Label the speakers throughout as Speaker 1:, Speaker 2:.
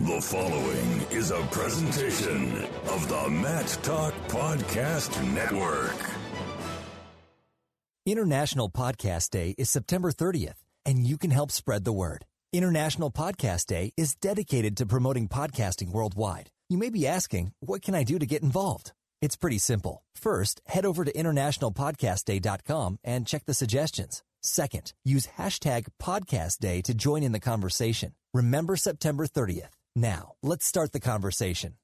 Speaker 1: The following is a presentation of the Mat Talk Podcast Network.
Speaker 2: International Podcast Day is September 30th, and you can help spread the word. International Podcast Day is dedicated to promoting podcasting worldwide. You may be asking, what can I do to get involved? It's pretty simple. First, head over to internationalpodcastday.com and check the suggestions. Second, use hashtag podcast day to join in the conversation. Remember September 30th. Now, let's start the conversation.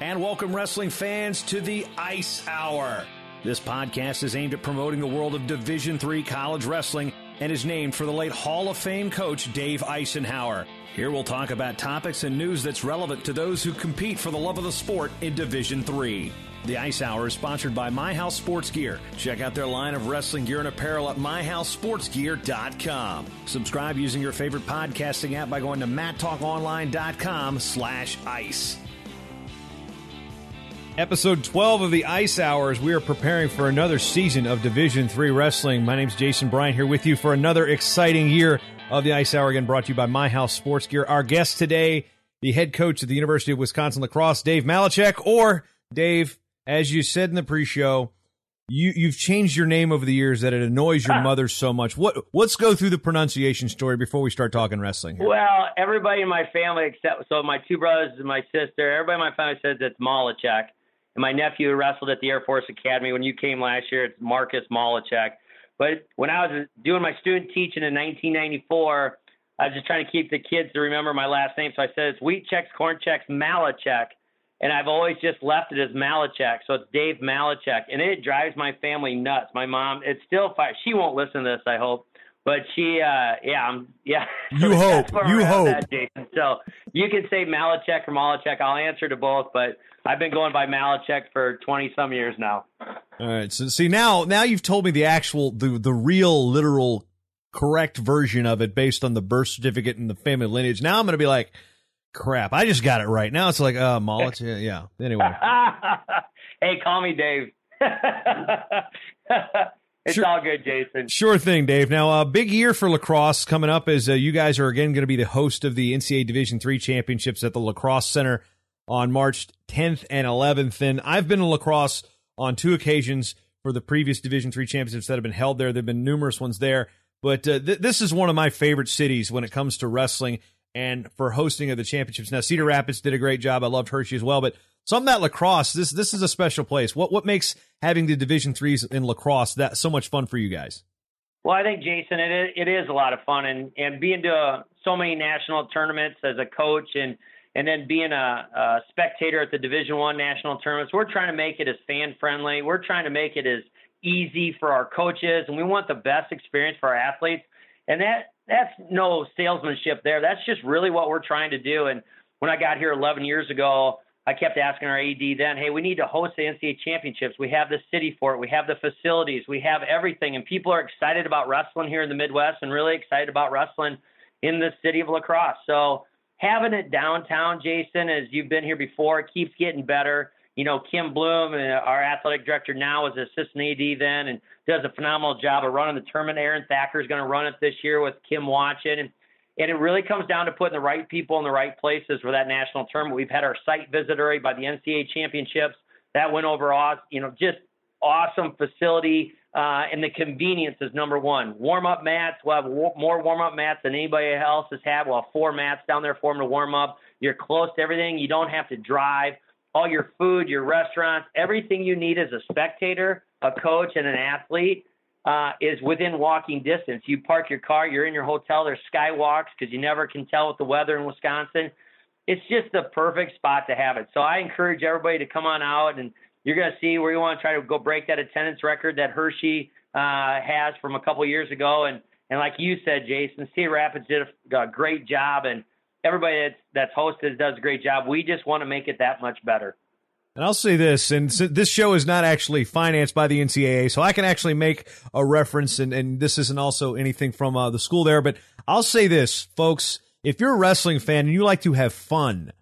Speaker 3: And welcome, wrestling fans, to the Ice Hour. This podcast is aimed at promoting the world of Division Three college wrestling and is named for the late Hall of Fame coach Dave Icenhower. Here we'll talk about topics and news that's relevant to those who compete for the love of the sport in Division 3. The Ice Hour is sponsored by My House Sports Gear. Check out their line of wrestling gear and apparel at myhousesportsgear.com. Subscribe using your favorite podcasting app by going to mattalkonline.com slash ice. Episode 12 of the Ice Hours. We are preparing for another season of Division 3 wrestling. My name is Jason Bryant here with you for another exciting year of the Ice Hour. Again, brought to you by My House Sports Gear. Our guest today, the head coach at the University of Wisconsin La Crosse, Dave Malecek, or Dave, as you said in the pre-show, you you've changed your name over the years that it annoys your ah. mother so much. What let's go through the pronunciation story before we start talking wrestling. Here.
Speaker 4: Well, everybody in my family except so my two brothers and my sister, everybody in my family says it's Malecek. And my nephew wrestled at the Air Force Academy when you came last year, it's Marcus Malecek. But when I was doing my student teaching in 1994, I was just trying to keep the kids to remember my last name. So I said it's Wheat Checks, Corn Checks, Malecek and I've always just left it as Malecek. So it's Dave Malecek, and it drives my family nuts. My mom, it's still fine. She won't listen to this, I hope, but she, uh, yeah, I'm, yeah.
Speaker 3: You hope. You hope.
Speaker 4: That, So you can say Malecek or Malecek. I'll answer to both, but I've been going by Malecek for twenty some years now.
Speaker 3: All right. So see now, now you've told me the actual, the the real, literal, correct version of it based on the birth certificate and the family lineage. Now I'm going to be like crap. I just got it right. Now it's like, uh. Yeah. yeah. Anyway.
Speaker 4: hey, call me Dave. it's sure, all good, Jason.
Speaker 3: Sure thing, Dave. Now, a uh, big year for La Crosse coming up as uh, you guys are again going to be the host of the NCAA Division Three championships at the La Crosse Center on March 10th and 11th. And I've been to La Crosse on two occasions for the previous Division Three championships that have been held there. There've been numerous ones there. But uh, th- this is one of my favorite cities when it comes to wrestling and for hosting of the championships. Now, Cedar Rapids did a great job. I loved Hershey as well, but something that La Crosse, this this is a special place. What what makes having the Division threes in La Crosse that so much fun for you guys?
Speaker 4: Well, I think Jason, it it is a lot of fun, and and being to uh, so many national tournaments as a coach, and and then being a, a spectator at the Division One national tournaments, we're trying to make it as fan friendly. We're trying to make it as easy for our coaches, and we want the best experience for our athletes. And that that's no salesmanship there. That's just really what we're trying to do. And when I got here 11 years ago, I kept asking our AD then, hey, we need to host the NCAA championships. We have the city for it. We have the facilities. We have everything. And people are excited about wrestling here in the Midwest and really excited about wrestling in the city of La Crosse. So having it downtown, Jason, as you've been here before, it keeps getting better you know, Kim Blum, uh, our athletic director now, was assistant AD then and does a phenomenal job of running the tournament. Aaron Thacker is going to run it this year with Kim watching. And, and it really comes down to putting the right people in the right places for that national tournament. We've had our site visitor by the NCAA championships. That went over, you know, just awesome facility. Uh, and the convenience is number one. Warm up mats. We'll have more warm up mats than anybody else has had. We'll have four mats down there for them to warm up. You're close to everything. You don't have to drive all your food, your restaurants, everything you need as a spectator, a coach, and an athlete uh, is within walking distance. You park your car, you're in your hotel. There's skywalks because you never can tell with the weather in Wisconsin. It's just the perfect spot to have it. So I encourage everybody to come on out, and you're going to see where you want to try to go break that attendance record that Hershey uh, has from a couple years ago. And and like you said, Jason, Cedar Rapids did a, a great job, and everybody that's that's hosted does a great job. We just want to make it that much better.
Speaker 3: And I'll say this, and this show is not actually financed by the NCAA, so I can actually make a reference, and, and this isn't also anything from uh, the school there, but I'll say this, folks, if you're a wrestling fan and you like to have fun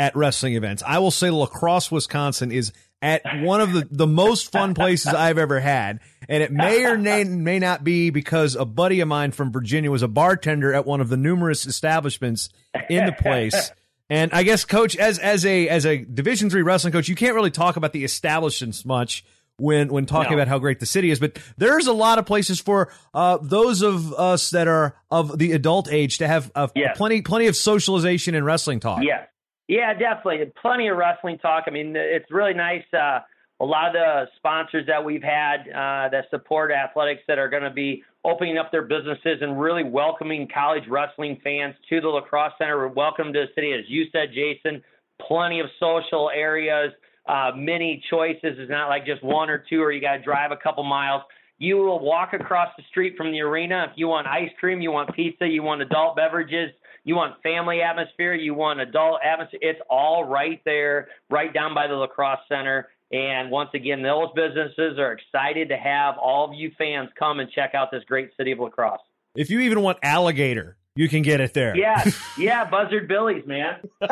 Speaker 3: at wrestling events. I will say La Crosse, Wisconsin is at one of the, the most fun places I've ever had. And it may or may, may not be because a buddy of mine from Virginia was a bartender at one of the numerous establishments in the place. And I guess, coach, as as a as a Division three wrestling coach, you can't really talk about the establishments much when when talking no. about how great the city is. But there's a lot of places for uh, those of us that are of the adult age to have uh, yes. plenty plenty of socialization and wrestling talk.
Speaker 4: Yeah, yeah, definitely, plenty of wrestling talk. I mean, it's really nice. Uh, a lot of the sponsors that we've had uh, that support athletics that are going to be opening up their businesses and really welcoming college wrestling fans to the La Crosse Center. Welcome to the city, as you said, Jason. Plenty of social areas, uh, many choices. It's not like just one or two, or you got to drive a couple miles. You will walk across the street from the arena. If you want ice cream, you want pizza, you want adult beverages, you want family atmosphere, you want adult atmosphere. It's all right there, right down by the La Crosse Center. And once again, those businesses are excited to have all of you fans come and check out this great city of La Crosse.
Speaker 3: If you even want alligator, you can get it there.
Speaker 4: Yeah, yeah, Buzzard Billy's, man.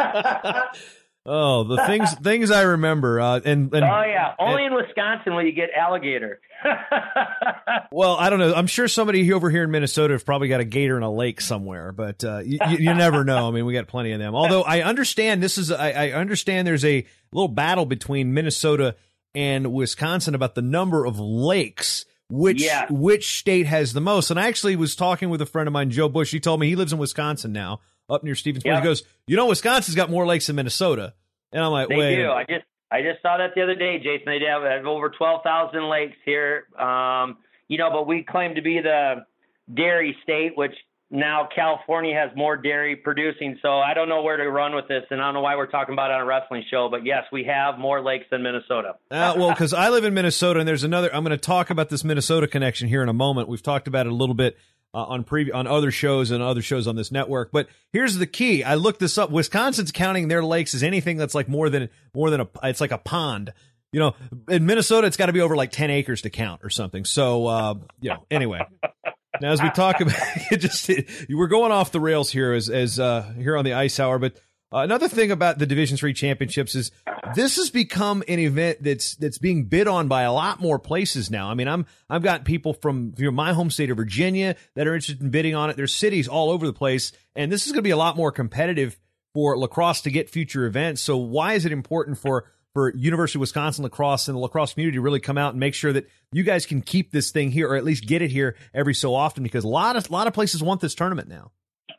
Speaker 3: oh, the things things I remember, uh, and, and
Speaker 4: oh yeah, only and, in Wisconsin will you get alligator.
Speaker 3: well, I don't know. I'm sure somebody over here in Minnesota have probably got a gator in a lake somewhere, but uh, you, you, never know. I mean, we got plenty of them. Although I understand this is, I, I understand there's a little battle between Minnesota and Wisconsin about the number of lakes which yeah. which state has the most. And I actually was talking with a friend of mine, Joe Bush. He told me he lives in Wisconsin now, up near Stevens Point. He goes, you know, Wisconsin's got more lakes than Minnesota. And I'm like,
Speaker 4: they
Speaker 3: wait.
Speaker 4: do. I just I just saw that the other day, Jason. They have, have over 12,000 lakes here. Um, you know, but we claim to be the dairy state, which now California has more dairy producing. So I don't know where to run with this, and I don't know why we're talking about it on a wrestling show. But yes, we have more lakes than Minnesota.
Speaker 3: uh, well, because I live in Minnesota, and there's another. I'm going to talk about this Minnesota connection here in a moment. We've talked about it a little bit uh, on previous on other shows and other shows on this network. But here's the key: I looked this up. Wisconsin's counting their lakes as anything that's like more than more than a. It's like a pond. You know, in Minnesota, it's got to be over like ten acres to count or something. So, uh, you know, anyway. Now, as we talk about, it just we're going off the rails here as as uh, here on the Ice Hour, but uh, another thing about the Division Three championships is this has become an event that's that's being bid on by a lot more places now. I mean, I'm I've got people from you know, my home state of Virginia that are interested in bidding on it. There's cities all over the place, and this is going to be a lot more competitive for La Crosse to get future events. So, why is it important for for University of Wisconsin La Crosse and the La Crosse community to really come out and make sure that you guys can keep this thing here, or at least get it here every so often? Because a lot of a lot of places want this tournament now.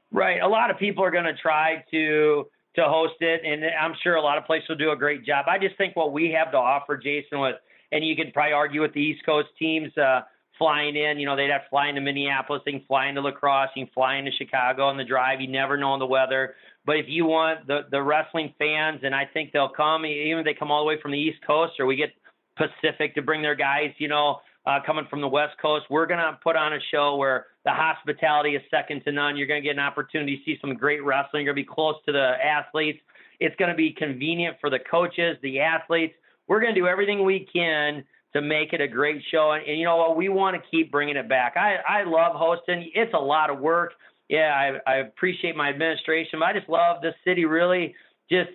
Speaker 4: Right, a lot of people are going to try to to host it, and I'm sure a lot of places will do a great job. I just think what we have to offer, Jason, with and you can probably argue with the East Coast teams uh, flying in. You know, they'd have to fly into Minneapolis, they can fly into La Crosse, you can fly into Chicago on the drive. You never know on the weather. But if you want the the wrestling fans, and I think they'll come, even if they come all the way from the East Coast, or we get Pacific to bring their guys, you know, uh, coming from the West Coast. We're going to put on a show where the hospitality is second to none. You're going to get an opportunity to see some great wrestling. You're to be close to the athletes. It's going to be convenient for the coaches, the athletes. We're going to do everything we can to make it a great show. And, and you know what? We want to keep bringing it back. I, I love hosting. It's a lot of work. Yeah, I, I appreciate my administration, I just love the city really just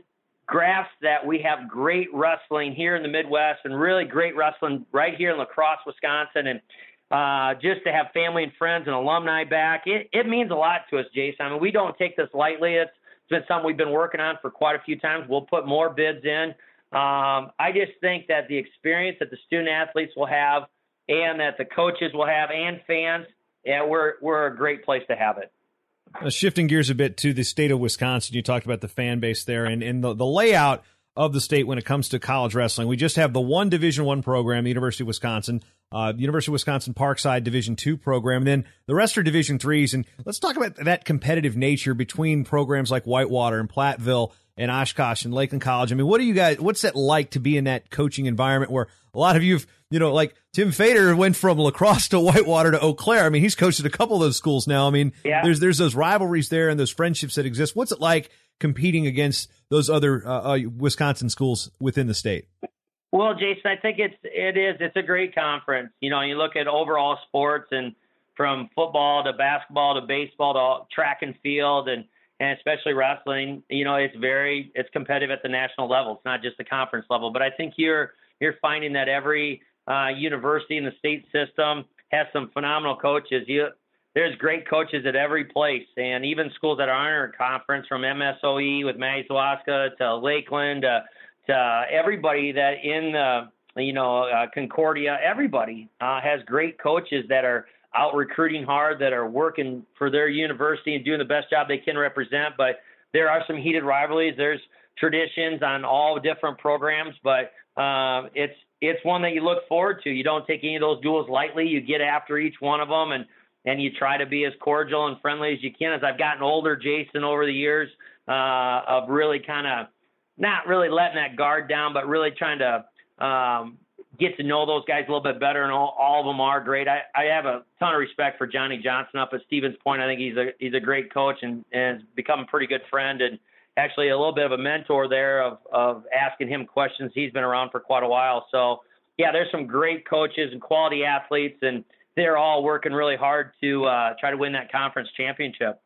Speaker 4: grasp that we have great wrestling here in the Midwest and really great wrestling right here in La Crosse, Wisconsin. And uh, just to have family and friends and alumni back, it, it means a lot to us, Jason. I mean, we don't take this lightly. It's, it's been something we've been working on for quite a few times. We'll put more bids in. Um, I just think that the experience that the student athletes will have and that the coaches will have and fans, yeah, we're, we're a great place to have it.
Speaker 3: Uh, shifting gears a bit to the state of Wisconsin, you talked about the fan base there and, and the, the layout of the state when it comes to college wrestling. We just have the one Division One program, University of Wisconsin, uh, University of Wisconsin Parkside Division Two program, and then the rest are Division Threes. And let's talk about that competitive nature between programs like Whitewater and Platteville and Oshkosh and Lakeland College. I mean, what do you guys? What's that like to be in that coaching environment where a lot of you've you know, like Tim Fader went from La Crosse to Whitewater to Eau Claire. I mean, he's coached at a couple of those schools now. I mean, yeah. there's there's those rivalries there and those friendships that exist. What's it like competing against those other uh, uh, Wisconsin schools within the state?
Speaker 4: Well, Jason, I think it's it is it's a great conference. You know, you look at overall sports and from football to basketball to baseball to track and field and and especially wrestling, you know, it's very it's competitive at the national level. It's not just the conference level. But I think you're you're finding that every uh, university in the state system has some phenomenal coaches. You there's great coaches at every place, and even schools that aren't in conference, from MSOE with Maddie Zawaska to Lakeland to, to everybody that in the you know uh, Concordia, everybody uh, has great coaches that are out recruiting hard, that are working for their university and doing the best job they can represent. But there are some heated rivalries. There's traditions on all different programs, but uh, it's it's one that you look forward to. You don't take any of those duels lightly. You get after each one of them, and and you try to be as cordial and friendly as you can. As I've gotten older, Jason, over the years, uh, of really kind of not really letting that guard down, but really trying to um, get to know those guys a little bit better, and all, all of them are great. I, I have a ton of respect for Johnny Johnson up at Stevens Point. I think he's a he's a great coach and, and has become a pretty good friend and actually a little bit of a mentor there of of asking him questions. He's been around for quite a while, so yeah, there's some great coaches and quality athletes, and they're all working really hard to uh, try to win that conference championship.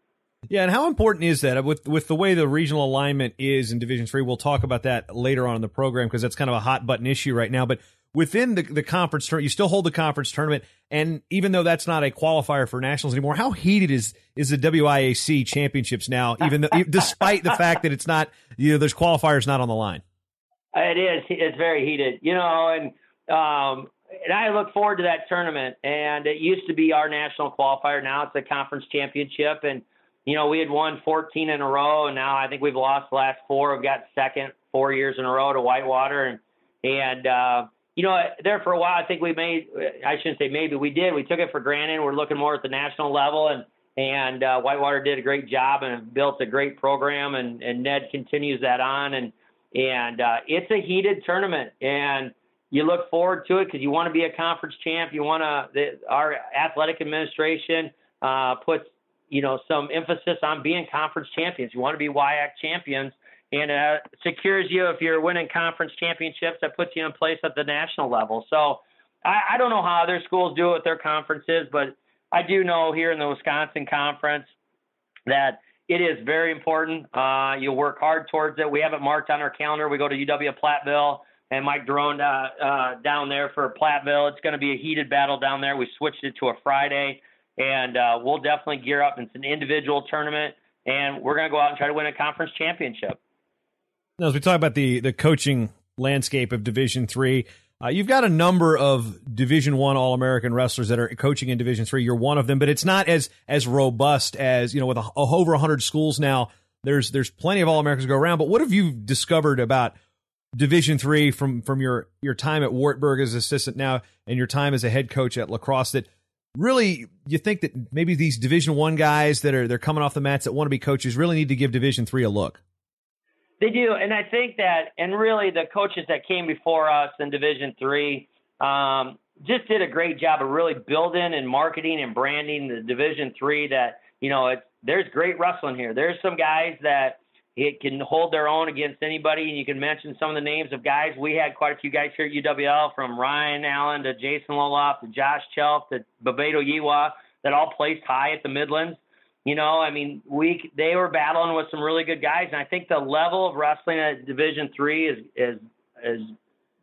Speaker 3: Yeah, and how important is that with with the way the regional alignment is in Division Three? We'll talk about that later on in the program because that's kind of a hot button issue right now. But within the, the conference tournament, you still hold the conference tournament. And even though that's not a qualifier for nationals anymore, how heated is, is the WIAC championships now, even though, despite the fact that it's not, you know, there's qualifiers not on the line?
Speaker 4: It is. It's very heated, you know, and, um, and I look forward to that tournament. And it used to be our national qualifier. Now it's a conference championship. And, you know, we had won 14 in a row. And now I think we've lost the last four. We've got second four years in a row to Whitewater. And, and, uh, you know, there for a while, I think we made, I shouldn't say maybe, we did. We took it for granted. We're looking more at the national level, and and uh, Whitewater did a great job and built a great program, and, and Ned continues that on, and and uh, it's a heated tournament, and you look forward to it because you want to be a conference champ. You want to, our athletic administration uh, puts, you know, some emphasis on being conference champions. You want to be WIAC champions and uh, secures you if you're winning conference championships. That puts you in place at the national level. So I, I don't know how other schools do it with their conferences, but I do know here in the Wisconsin conference that it is very important. Uh, you work hard towards it. We have it marked on our calendar. We go to UW Platteville and Mike Duroe uh, uh, down there for Platteville. It's going to be a heated battle down there. We switched it to a Friday, and uh, we'll definitely gear up. It's an individual tournament, and we're going to go out and try to win a conference championship.
Speaker 3: Now, as we talk about the the coaching landscape of Division Three, uh, you've got a number of Division One All American wrestlers that are coaching in Division Three. You're one of them, but it's not as as robust as you know with a, a, over 100 schools now. There's there's plenty of All Americans go around. But what have you discovered about Division Three from from your your time at Wartburg as assistant now and your time as a head coach at La Crosse that really you think that maybe these Division One guys that are they're coming off the mats that want to be coaches really need to give Division Three a look?
Speaker 4: They do, and I think that, and really the coaches that came before us in Division Three um, just did a great job of really building and marketing and branding the Division Three. That you know, it's there's great wrestling here. There's some guys that it can hold their own against anybody, and you can mention some of the names of guys. We had quite a few guys here at UWL, from Ryan Allen to Jason Loloff to Josh Chelf to Bebeto Yiwa, that all placed high at the Midlands. You know, I mean, we they were battling with some really good guys, and I think the level of wrestling at Division Three is is is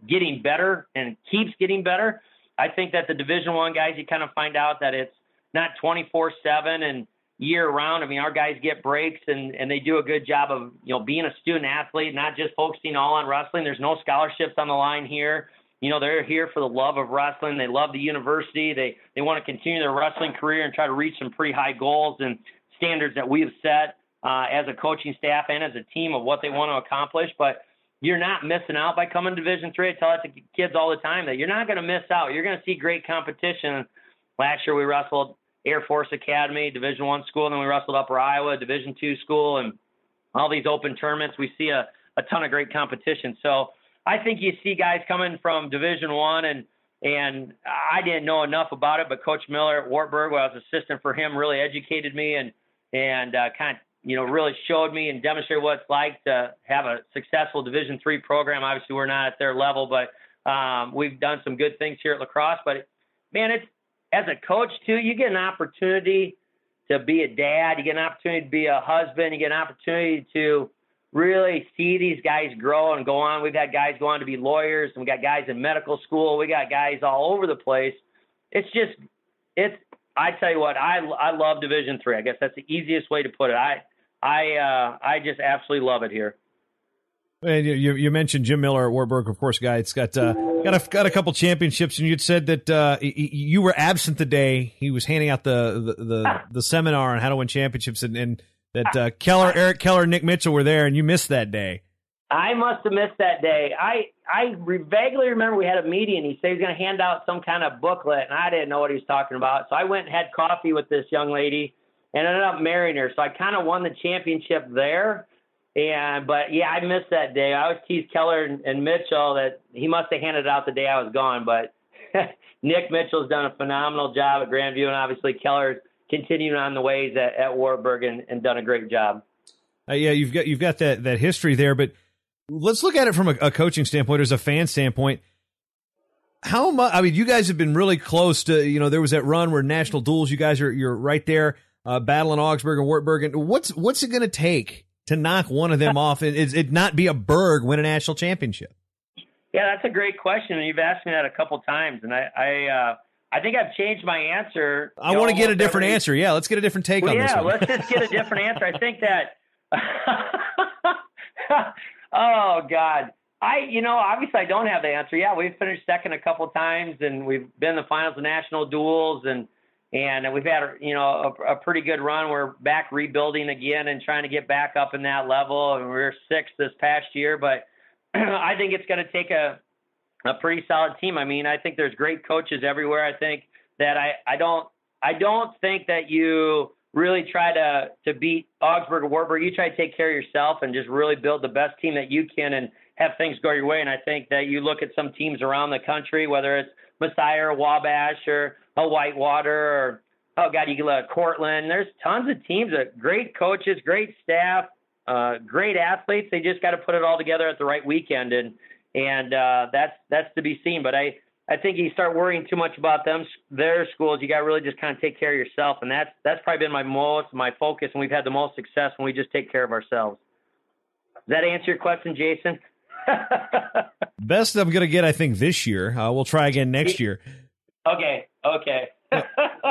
Speaker 4: getting better and keeps getting better. I think that the Division One guys, you kind of find out that it's not 24 seven and year round. I mean, our guys get breaks and and they do a good job of you know being a student athlete, not just focusing all on wrestling. There's no scholarships on the line here. You know, they're here for the love of wrestling. They love the university. They they want to continue their wrestling career and try to reach some pretty high goals and standards that we have set uh, as a coaching staff and as a team of what they want to accomplish. But you're not missing out by coming to Division Three. I tell that to kids all the time that you're not going to miss out. You're going to see great competition. Last year we wrestled Air Force Academy, Division One school, and then we wrestled Upper Iowa, Division Two school, and all these open tournaments. We see a, a ton of great competition. So I think you see guys coming from Division One and and I didn't know enough about it, but Coach Miller at Wartburg, where I was assistant for him, really educated me and and uh, kind of you know really showed me and demonstrated what it's like to have a successful Division three program. Obviously, we're not at their level, but um, we've done some good things here at La Crosse. But man, it's as a coach too, you get an opportunity to be a dad. You get an opportunity to be a husband. You get an opportunity to really see these guys grow and go on. We've had guys go on to be lawyers, and we got guys in medical school. We got guys all over the place. It's just, it's. I tell you what, I I love Division three. I guess that's the easiest way to put it. I I uh, I just absolutely love it here.
Speaker 3: And you, you mentioned Jim Miller at Wartburg, of course, guy. It's got uh, got a got a couple championships, and you'd said that uh, you were absent the day he was handing out the the the, the seminar on how to win championships, and, and that uh, Keller, Eric Keller, Nick Mitchell were there, and you missed that day.
Speaker 4: I must have missed that day. I I vaguely remember we had a meeting. He said he was going to hand out some kind of booklet, and I didn't know what he was talking about. So I went and had coffee with this young lady, and ended up marrying her. So I kind of won the championship there. And but yeah, I missed that day. I always tease Keller and, and Mitchell that he must have handed it out the day I was gone. But Nick Mitchell's done a phenomenal job at Grandview, and obviously Keller's continuing on the ways at, at Wartburg and, and done a great job.
Speaker 3: Uh, yeah, you've got you've got that that history there, but let's look at it from a, a coaching standpoint, as a fan standpoint. How much? I mean, you guys have been really close to. You know, there was that run where national duels. You guys are you're right there, uh, battling Augsburg and Wartburg. And what's what's it going to take to knock one of them off? and Is it not be a Berg win a national championship?
Speaker 4: Yeah, that's a great question, and you've asked me that a couple times, and I I, uh, I think I've changed my answer.
Speaker 3: I want to get a different every... answer. Yeah, let's get a different take
Speaker 4: well,
Speaker 3: on
Speaker 4: yeah,
Speaker 3: this.
Speaker 4: Yeah, let's just get a different answer. I think that. oh God. I, you know, obviously I don't have the answer. Yeah, we've finished second a couple times, and we've been in the finals of national duels, and and we've had you know a, a, pretty good run. We're back rebuilding again and trying to get back up in that level. And we are sixth this past year, but I think it's going to take a a pretty solid team. I mean, I think there's great coaches everywhere. I think that I I don't I don't think that you really try to to beat Augsburg or Wartburg. You try to take care of yourself and just really build the best team that you can and have things go your way. And I think that you look at some teams around the country, whether it's Messiah or Wabash or a Whitewater or oh god, you can look Cortland. There's tons of teams, that great coaches, great staff, uh, great athletes. They just got to put it all together at the right weekend, and and uh, that's that's to be seen. But I I think you start worrying too much about them their schools. You got to really just kind of take care of yourself, and that's that's probably been my most my focus, and we've had the most success when we just take care of ourselves. Does that answer your question, Jason?
Speaker 3: Best I'm going to get, I think, this year. Uh, we'll try again next year.
Speaker 4: Okay. Okay.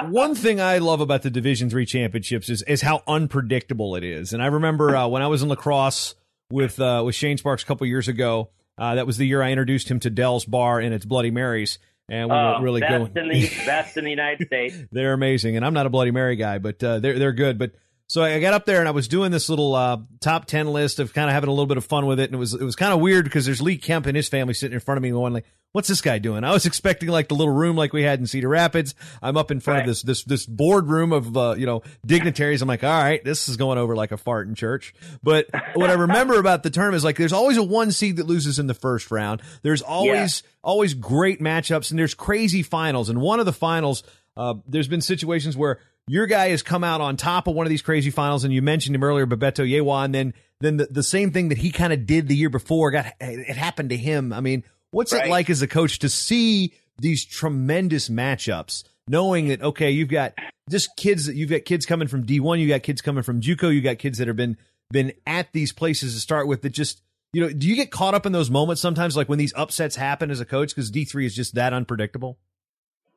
Speaker 3: One thing I love about the Division Three championships is is how unpredictable it is. And I remember uh, when I was in La Crosse with uh, with Shane Sparks a couple years ago. Uh, that was the year I introduced him to Del's Bar and its Bloody Marys. And we
Speaker 4: oh,
Speaker 3: really
Speaker 4: best
Speaker 3: going.
Speaker 4: In the, best in the United States.
Speaker 3: they're amazing, and I'm not a Bloody Mary guy, but uh, they're they're good. But so I got up there and I was doing this little uh, top ten list of kind of having a little bit of fun with it, and it was it was kind of weird because there's Lee Kemp and his family sitting in front of me going like, "What's this guy doing?" I was expecting like the little room like we had in Cedar Rapids. I'm up in front right. of this this this boardroom of uh, you know dignitaries. I'm like, "All right, this is going over like a fart in church." But what I remember about the tournament is like there's always a one seed that loses in the first round. There's always yeah. always great matchups, and there's crazy finals. And one of the finals, uh, there's been situations where your guy has come out on top of one of these crazy finals, and you mentioned him earlier, Bebeto Yewa, and then then the, the same thing that he kind of did the year before got it happened to him. I mean, what's right. it like as a coach to see these tremendous matchups, knowing that okay, you've got just kids that you've got kids coming from D one, you got kids coming from JUCO, you got kids that have been been at these places to start with that just you know, do you get caught up in those moments sometimes, like when these upsets happen as a coach because D three is just that unpredictable?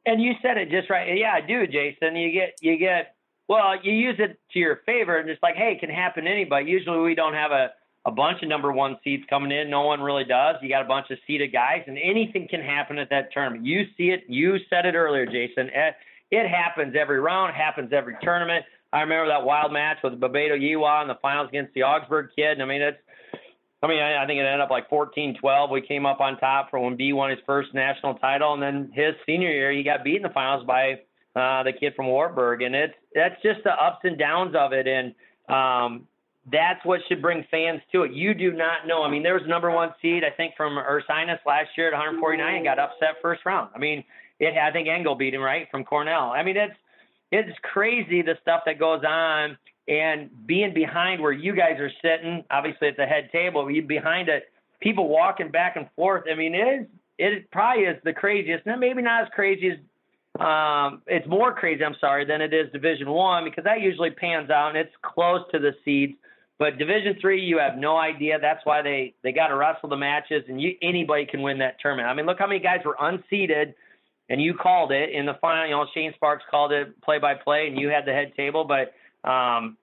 Speaker 4: And you said it just right. Yeah, I do, Jason. You get you get well, you use it to your favor and it's like, hey, it can happen to anybody. Usually we don't have a, a bunch of number one seeds coming in. No one really does. You got a bunch of seeded guys and anything can happen at that tournament. You see it, you said it earlier, Jason. It, it happens every round, happens every tournament. I remember that wild match with Bebeto Yewa in the finals against the Augsburg kid. And I mean, it's I mean, I, I think it ended up like 14-12. We came up on top for when B won his first national title, and then his senior year, he got beat in the finals by uh, the kid from Wartburg, and it's that's just the ups and downs of it, and um, that's what should bring fans to it. You do not know. I mean, there was number one seed, I think, from Ursinus last year at 149 and got upset first round. I mean, it. I think Engel beat him right from Cornell. I mean, it's it's crazy the stuff that goes on and being behind where you guys are sitting, obviously at the head table, you behind it, people walking back and forth. I mean, it is it probably is the craziest. Now, maybe not as crazy as um, it's more crazy. I'm sorry than it is Division One because that usually pans out and it's close to the seeds. But Division Three, you have no idea. That's why they they got to wrestle the matches, and you anybody can win that tournament. I mean, look how many guys were unseeded, and you called it in the final. You know, Shane Sparks called it play by play, and you had the head table. But um,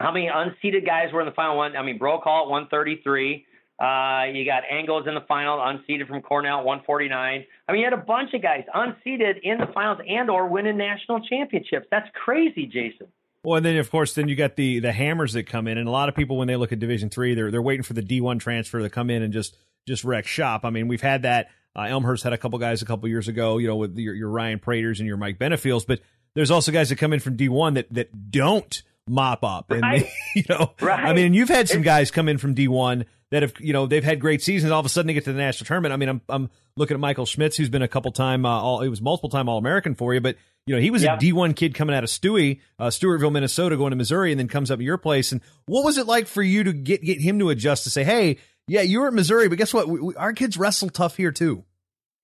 Speaker 4: how many unseeded guys were in the final one? I mean, Brokaw at 133. Uh, you got Angles in the final, unseeded from Cornell at 149. I mean, you had a bunch of guys unseeded in the finals and or winning national championships. That's crazy, Jason.
Speaker 3: Well, and then of course, then you got the the hammers that come in, and a lot of people when they look at Division three, they're they're waiting for the D one transfer to come in and just just wreck shop. I mean, we've had that. Uh, Elmhurst had a couple guys a couple years ago, you know, with your, your Ryan Praters and your Mike Benefields, but there's also guys that come in from D one that that don't mop up, and
Speaker 4: right.
Speaker 3: they, you know,
Speaker 4: right.
Speaker 3: I mean, you've had some guys come in from D one that have you know they've had great seasons. All of a sudden they get to the national tournament. I mean, I'm I'm looking at Michael Schmitz, who's been a couple time uh, all he was multiple time All American for you, but you know he was a D1 kid coming out of Stewie, uh, Stewartville, Minnesota, going to Missouri, and then comes up at your place. And what was it like for you to get get him to adjust to say, hey, yeah, you were at Missouri, but guess what? We, we, our kids wrestle tough here too.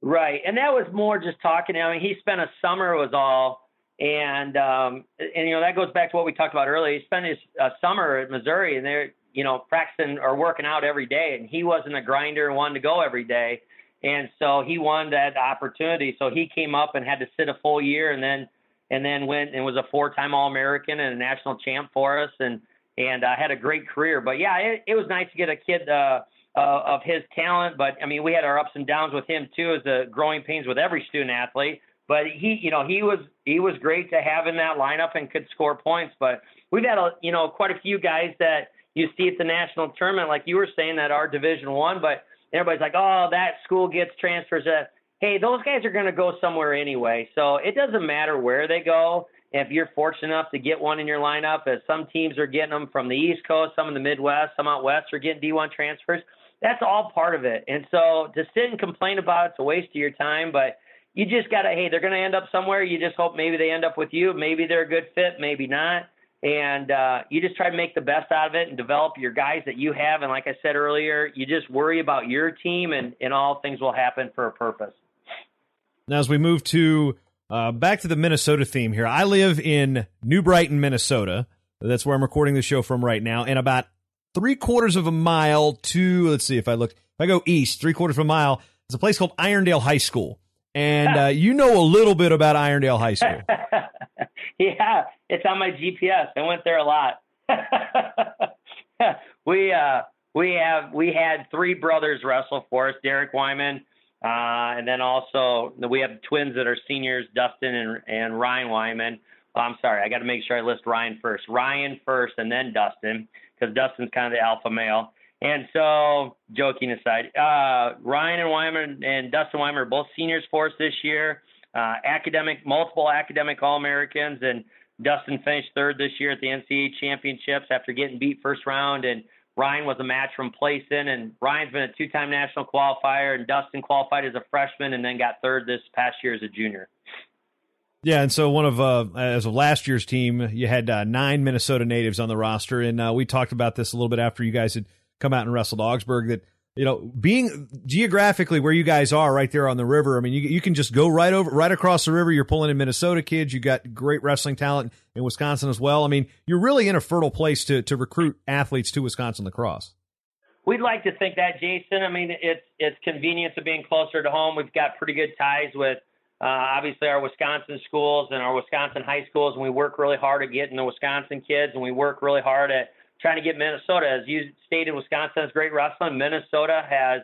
Speaker 4: Right, and that was more just talking. I mean, he spent a summer was all. And um, and you know that goes back to what we talked about earlier. He spent his uh, summer at Missouri, and they're you know, practicing or working out every day, and he wasn't a grinder and wanted to go every day. And so he wanted that opportunity. So he came up and had to sit a full year, and then and then went and was a four-time All-American and a national champ for us, and and uh, had a great career. But yeah, it, it was nice to get a kid uh, uh, of his talent. But I mean, we had our ups and downs with him too, as the growing pains with every student athlete. But he, you know, he was he was great to have in that lineup and could score points. But we've had a you know quite a few guys that you see at the national tournament, like you were saying, that are Division One, but everybody's like, oh, that school gets transfers. Uh, hey, those guys are going to go somewhere anyway, so it doesn't matter where they go. If you're fortunate enough to get one in your lineup, as some teams are getting them from the East Coast, some in the Midwest, some out West are getting D1 transfers. That's all part of it. And so to sit and complain about it's a waste of your time, but you just got to, hey, they're to end up somewhere. You just hope maybe they end up with you. Maybe they're a good fit, maybe not and uh, you just try to make the best out of it and develop your guys that you have. And like I said earlier, you just worry about your team, and, and all things will happen for a purpose.
Speaker 3: Now, as we move to uh, back to the Minnesota theme here, I live in New Brighton, Minnesota. That's where I'm recording the show from right now. And about three quarters of a mile to, let's see if I look, if I go east, three quarters of a mile, there's a place called Irondale High School. And uh, you know a little bit about Irondale High School.
Speaker 4: yeah, it's on my GPS. I went there a lot. we uh, we have we had three brothers wrestle for us, Derek Wyman, uh, and then also we have twins that are seniors, Dustin and, and Ryan Wyman. Oh, I'm sorry, I got to make sure I list Ryan first. Ryan first, and then Dustin, because Dustin's kind of the alpha male. And so, joking aside, uh, Ryan and Wyman and Dustin Wyman are both seniors for us this year. Uh, academic, multiple academic All Americans, and Dustin finished third this year at the NCAA championships after getting beat first round. And Ryan was a match from Playson, and Ryan's been a two-time national qualifier, and Dustin qualified as a freshman and then got third this past year as a junior.
Speaker 3: Yeah, and so one of uh, as of last year's team, you had uh, nine Minnesota natives on the roster, and uh, we talked about this a little bit after you guys had come out and wrestled Augsburg. That you know, being geographically where you guys are, right there on the river. I mean, you you can just go right over, right across the river. You're pulling in Minnesota kids. You got great wrestling talent in Wisconsin as well. I mean, you're really in a fertile place to to recruit athletes to Wisconsin La Crosse.
Speaker 4: We'd like to think that, Jason. I mean, it's it's convenience of being closer to home. We've got pretty good ties with uh, obviously our Wisconsin schools and our Wisconsin high schools, and we work really hard at getting the Wisconsin kids, and we work really hard at trying to get Minnesota. As you stated, Wisconsin has great wrestling. Minnesota has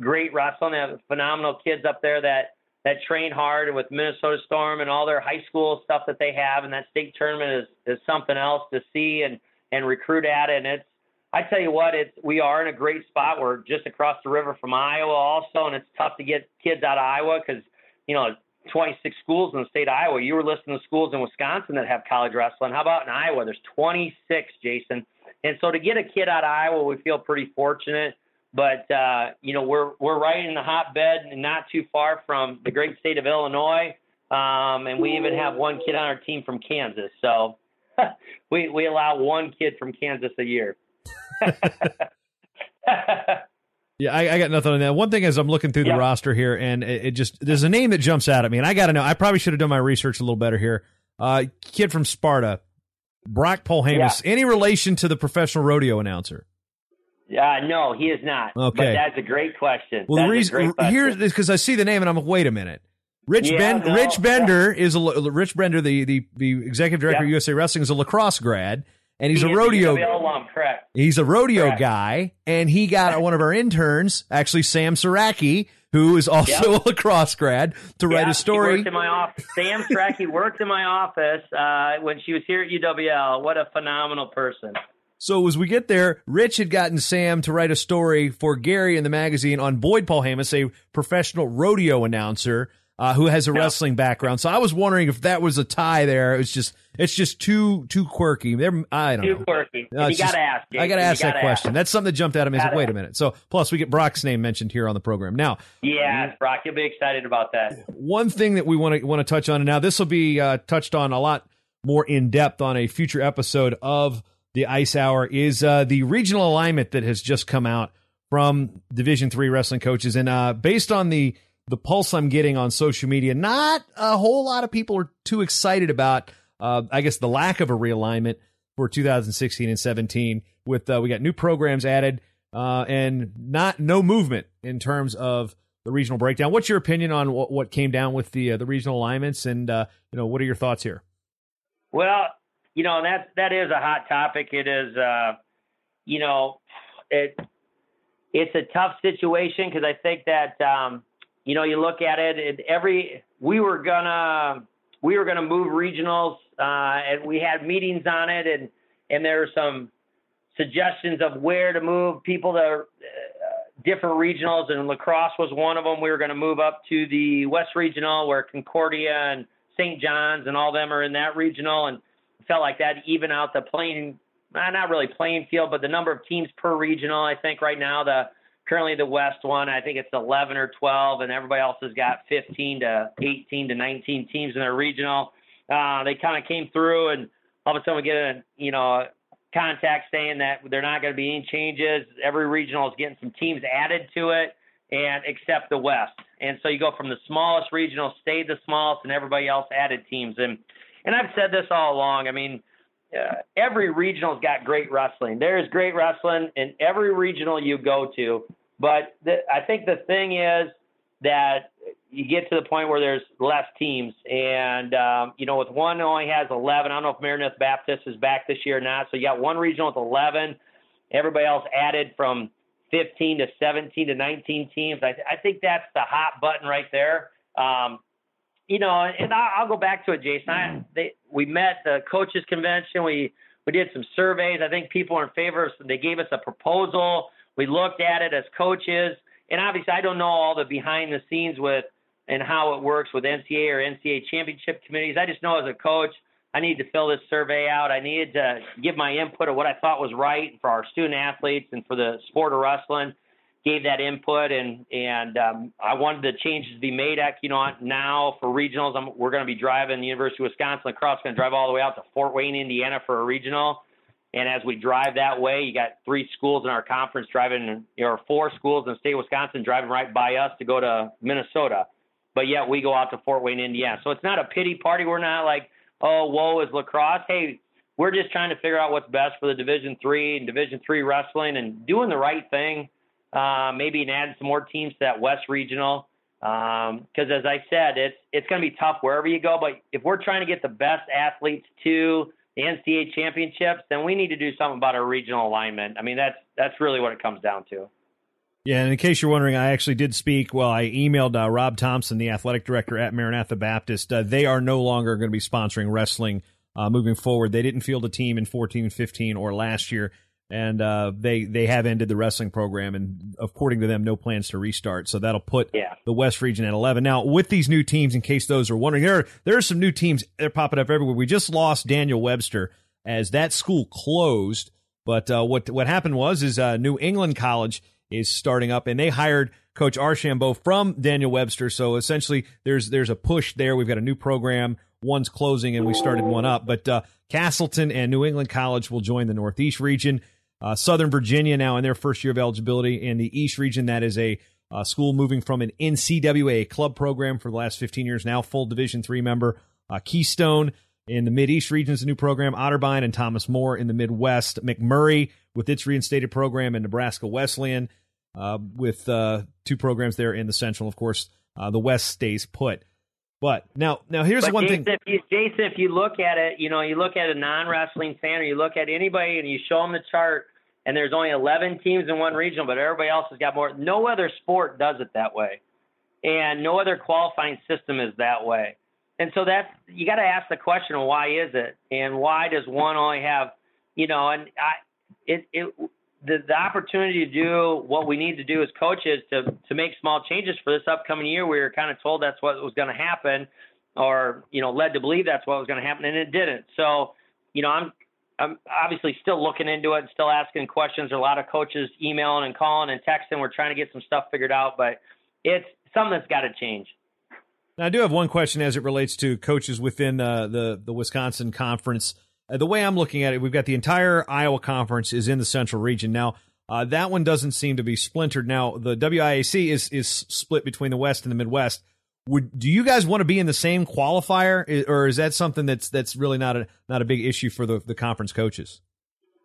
Speaker 4: great wrestling. They have phenomenal kids up there that that train hard with Minnesota Storm and all their high school stuff that they have. And that state tournament is is something else to see and and recruit at. And it's I tell you what, it's we are in a great spot. We're just across the river from Iowa also, and it's tough to get kids out of Iowa because you know 26 schools in the state of Iowa. You were listing the schools in Wisconsin that have college wrestling. How about in Iowa? There's 26, Jason. And so to get a kid out of Iowa, we feel pretty fortunate. But uh, you know, we're we're right in the hotbed and not too far from the great state of Illinois. Um, and we even have one kid on our team from Kansas. So we we allow one kid from Kansas a year.
Speaker 3: Yeah, I, I, got nothing on that. One thing is I'm looking through the roster here, and it, it, just there's a name that jumps out at me, and I got to know. I probably should have done my research a little better here. Uh, kid from Sparta, Brock Polhamus. Yeah. Any relation to the professional rodeo announcer?
Speaker 4: Uh, no, he is not.
Speaker 3: Okay,
Speaker 4: but that's a great question.
Speaker 3: Well,
Speaker 4: that's
Speaker 3: the reason here's because I see the name and I'm like, wait a minute. Rich
Speaker 4: yeah,
Speaker 3: Ben,
Speaker 4: no,
Speaker 3: Rich Bender yeah. is a Rich Bender, the the, the executive director of USA Wrestling, is a La Crosse grad, and he's
Speaker 4: he
Speaker 3: a rodeo.
Speaker 4: alum, correct.
Speaker 3: He's a rodeo
Speaker 4: correct.
Speaker 3: guy, and he got one of our interns, actually Sam Saraki, who is also
Speaker 4: yep.
Speaker 3: a La Crosse grad, to
Speaker 4: yeah,
Speaker 3: write a story.
Speaker 4: He worked in my office. Sam Saraki worked in my office uh, when she was here at UWL. What a phenomenal person.
Speaker 3: So as we get there, Rich had gotten Sam to write a story for Gary in the magazine on Boyd Polhamus, a professional rodeo announcer uh, who has a wrestling background. So I was wondering if that was a tie there. It was just it's just too too quirky. They're, I don't
Speaker 4: too
Speaker 3: know.
Speaker 4: quirky.
Speaker 3: Uh,
Speaker 4: you got to ask.
Speaker 3: I got to ask that
Speaker 4: ask.
Speaker 3: question. That's something that jumped out at me. Like, wait a minute. So plus we get Brock's name mentioned here on the program. Now,
Speaker 4: yeah, Brock, you'll be excited about that.
Speaker 3: One thing that we want to want to touch on, and now this will be uh, touched on a lot more in depth on a future episode of the Ice Hour is uh, the regional alignment that has just come out from Division Three wrestling coaches, and uh, based on the the pulse I'm getting on social media, not a whole lot of people are too excited about. Uh, I guess the lack of a realignment for 2016 and 17. With uh, we got new programs added uh, and not no movement in terms of the regional breakdown. What's your opinion on what, what came down with the uh, the regional alignments, and uh, you know what are your thoughts here?
Speaker 4: Well, you know that that is a hot topic. It is, uh, you know, it it's a tough situation because I think that um, you know you look at it. it every we were gonna we were gonna move regionals, uh, and we had meetings on it, and and there were some suggestions of where to move people to uh, different regionals, and La Crosse was one of them. We were going to move up to the West Regional, where Concordia and St. John's and all them are in that regional, and felt like that even out the playing, not really playing field, but the number of teams per regional. I think right now the currently the West one, I think it's 11 or 12, and everybody else has got 15 to 18 to 19 teams in their regional. Uh, they kind of came through, and all of a sudden we get a you know a contact saying that they're not going to be any changes. Every regional is getting some teams added to it, and except the West. And so you go from the smallest regional, stayed the smallest, and everybody else added teams. And and I've said this all along. I mean, uh, every regional's got great wrestling. There is great wrestling in every regional you go to. But the, I think the thing is that you get to the point where there's less teams, and um, you know, with one only has 11. I don't know if Maranatha Baptist is back this year or not. So you got one regional with 11. Everybody else added from 15 to 17 to 19 teams. I, I think that's the hot button right there. Um, you know, and I'll go back to it, Jason. I, mm-hmm. they, we met the coaches convention. We we did some surveys. I think people are in favor of. They gave us a proposal. We looked at it as coaches, and obviously, I don't know all the behind the scenes with and how it works with NCAA or NCAA championship committees. I just know as a coach, I needed to fill this survey out. I needed to give my input of what I thought was right for our student athletes and for the sport of wrestling gave that input and and um, I wanted the changes to be made. At, you know, now for regionals, I'm, we're going to be driving the University of Wisconsin La Crosse going to drive all the way out to Fort Wayne, Indiana for a regional. And as we drive that way, you got three schools in our conference driving, or four schools in the state of Wisconsin driving right by us to go to Minnesota. But yet we go out to Fort Wayne, Indiana. So it's not a pity party. We're not like, oh, woe is La Crosse. Hey, we're just trying to figure out what's best for the Division three and Division three wrestling and doing the right thing uh, maybe and add some more teams to that West Regional. Because um, as I said, it's it's going to be tough wherever you go. But if we're trying to get the best athletes to the NCAA championships, then we need to do something about our regional alignment. I mean, that's that's really what it comes down to.
Speaker 3: Yeah, and in case you're wondering, I actually did speak. Well, I emailed uh, Rob Thompson, the athletic director at Maranatha Baptist. Uh, they are no longer going to be sponsoring wrestling uh, moving forward. They didn't field a team in 14 and 15 or last year and uh, they they have ended the wrestling program, and according to them, no plans to restart. So that'll put
Speaker 4: yeah.
Speaker 3: the West region at eleven. Now, with these new teams, in case those are wondering, there are, there are some new teams they're popping up everywhere. We just lost Daniel Webster as that school closed, but uh, what what happened was is uh, New England College is starting up, and they hired Coach Archambault from Daniel Webster. So essentially, there's there's a push there. We've got a new program. One's closing, and we started one up, but uh, Castleton and New England College will join the Northeast region. Uh, Southern Virginia now in their first year of eligibility. In the East region, that is a uh, school moving from an NCWA club program for the last 15 years, now full Division three member. Uh, Keystone in the Mid East region is a new program. Otterbein and Thomas More in the Midwest. McMurry with its reinstated program, and Nebraska Wesleyan uh, with uh, two programs there in the Central. Of course, uh, the West stays put. But now, now here's
Speaker 4: but
Speaker 3: one
Speaker 4: Jason,
Speaker 3: thing.
Speaker 4: If you, Jason, if you look at it, you know, you look at a non-wrestling fan, or you look at anybody, and you show them the chart, and there's only 11 teams in one regional, but everybody else has got more. No other sport does it that way, and no other qualifying system is that way. And so that's you got to ask the question, why is it, and why does one only have, you know, and I, it, it the, the opportunity to do what we need to do as coaches to to make small changes for this upcoming year. We were kind of told that's what was going to happen, or you know, led to believe that's what was going to happen, and it didn't. So, you know, I'm I'm obviously still looking into it and still asking questions. There are a lot of coaches emailing and calling and texting. We're trying to get some stuff figured out, but it's something that's got to change.
Speaker 3: Now, I do have one question as it relates to coaches within uh, the the Wisconsin Conference. Uh, the way I'm looking at it, we've got the entire Iowa Conference is in the Central region now. Uh, that one doesn't seem to be splintered. Now, the WIAC is is split between the West and the Midwest. Would do you guys want to be in the same qualifier, or is that something that's that's really not a not a big issue for the the conference coaches?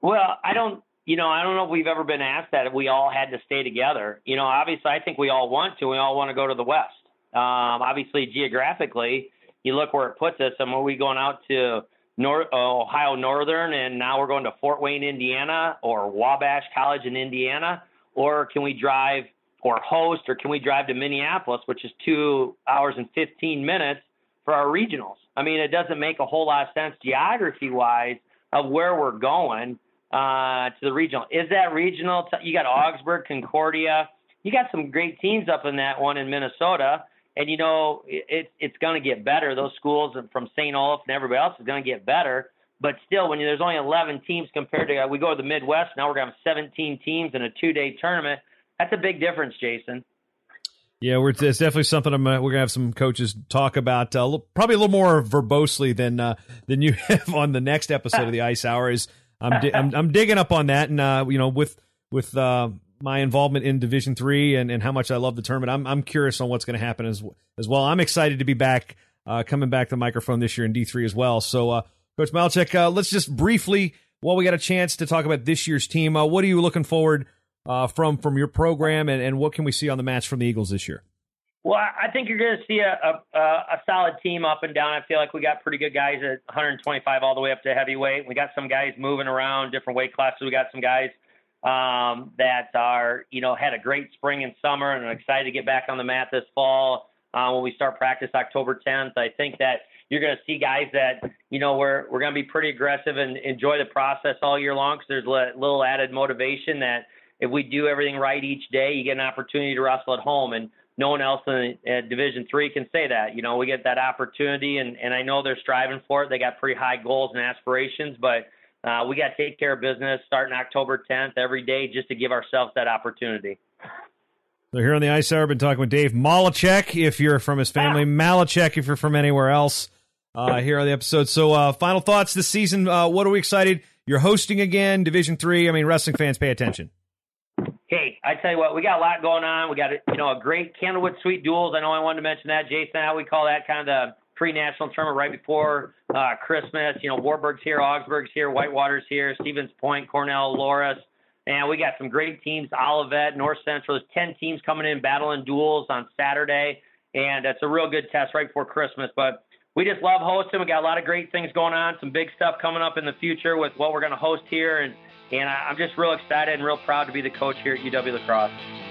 Speaker 4: Well, I don't. You know, I don't know if we've ever been asked that if we all had to stay together. You know, obviously, I think we all want to. We all want to go to the West. Um, obviously, geographically, you look where it puts us. And are we going out to North, Ohio Northern, and now we're going to Fort Wayne, Indiana, or Wabash College in Indiana, or can we drive or host, or can we drive to Minneapolis, which is two hours and 15 minutes for our regionals? I mean, it doesn't make a whole lot of sense geography wise of where we're going uh, to the regional. Is that regional? T- you got Augsburg, Concordia. You got some great teams up in that one in Minnesota. And you know, it, it's going to get better. Those schools from St. Olaf and everybody else is going to get better. But still, when there's only 11 teams compared to, we go to the Midwest, now we're going to have 17 teams in a two day tournament. That's a big difference, Jason.
Speaker 3: Yeah, we're, it's definitely something I'm, uh, we're going to have some coaches talk about, uh, probably a little more verbosely than uh, than you have on the next episode of the Ice Hour. Is I'm, di- I'm, I'm digging up on that, and uh, you know, with with uh, my involvement in Division Three and, and how much I love the tournament. I'm I'm curious on what's going to happen as as well. I'm excited to be back, uh, coming back to the microphone this year in D three as well. So, uh, Coach Malecek, uh, let's just briefly, while we got a chance to talk about this year's team, uh, what are you looking forward uh, from from your program, and, and what can we see on the match from the Eagles this year?
Speaker 4: Well, I think you're going to see a, a, a solid team up and down. I feel like we got pretty good guys at 125 all the way up to heavyweight. We got some guys moving around different weight classes. We got some guys um, that are, you know, had a great spring and summer and are excited to get back on the mat this fall uh, when we start practice October 10th. I think that you're going to see guys that, you know, we're, we're going to be pretty aggressive and enjoy the process all year long because there's a little added motivation that if we do everything right each day, you get an opportunity to wrestle at home. And no one else in Division Three can say that. You know, we get that opportunity, and, and I know they're striving for it. They got pretty high goals and aspirations, but uh, we got to take care of business starting October 10th every day just to give ourselves that opportunity.
Speaker 3: So here on the Ice Hour, I've been talking with Dave Malachek, if you're from his family, Malachek, if you're from anywhere else, uh, here on the episode. So, uh, final thoughts this season. Uh, what are we excited? You're hosting again, Division Three. I mean, wrestling fans, pay attention.
Speaker 4: Hey, I tell you what, we got a lot going on. We got you know a great Candlewood Suite Duels. I know I wanted to mention that, Jason. How we call that kind of pre-national tournament right before uh, Christmas. You know, Wartburg's here, Augsburg's here, Whitewater's here, Stevens Point, Cornell, Loras. And we got some great teams, Olivet, North Central. There's 10 teams coming in battling duels on Saturday. And it's a real good test right before Christmas. But we just love hosting. We got a lot of great things going on, some big stuff coming up in the future with what we're going to host here. And, and I'm just real excited and real proud to be the coach here at UW La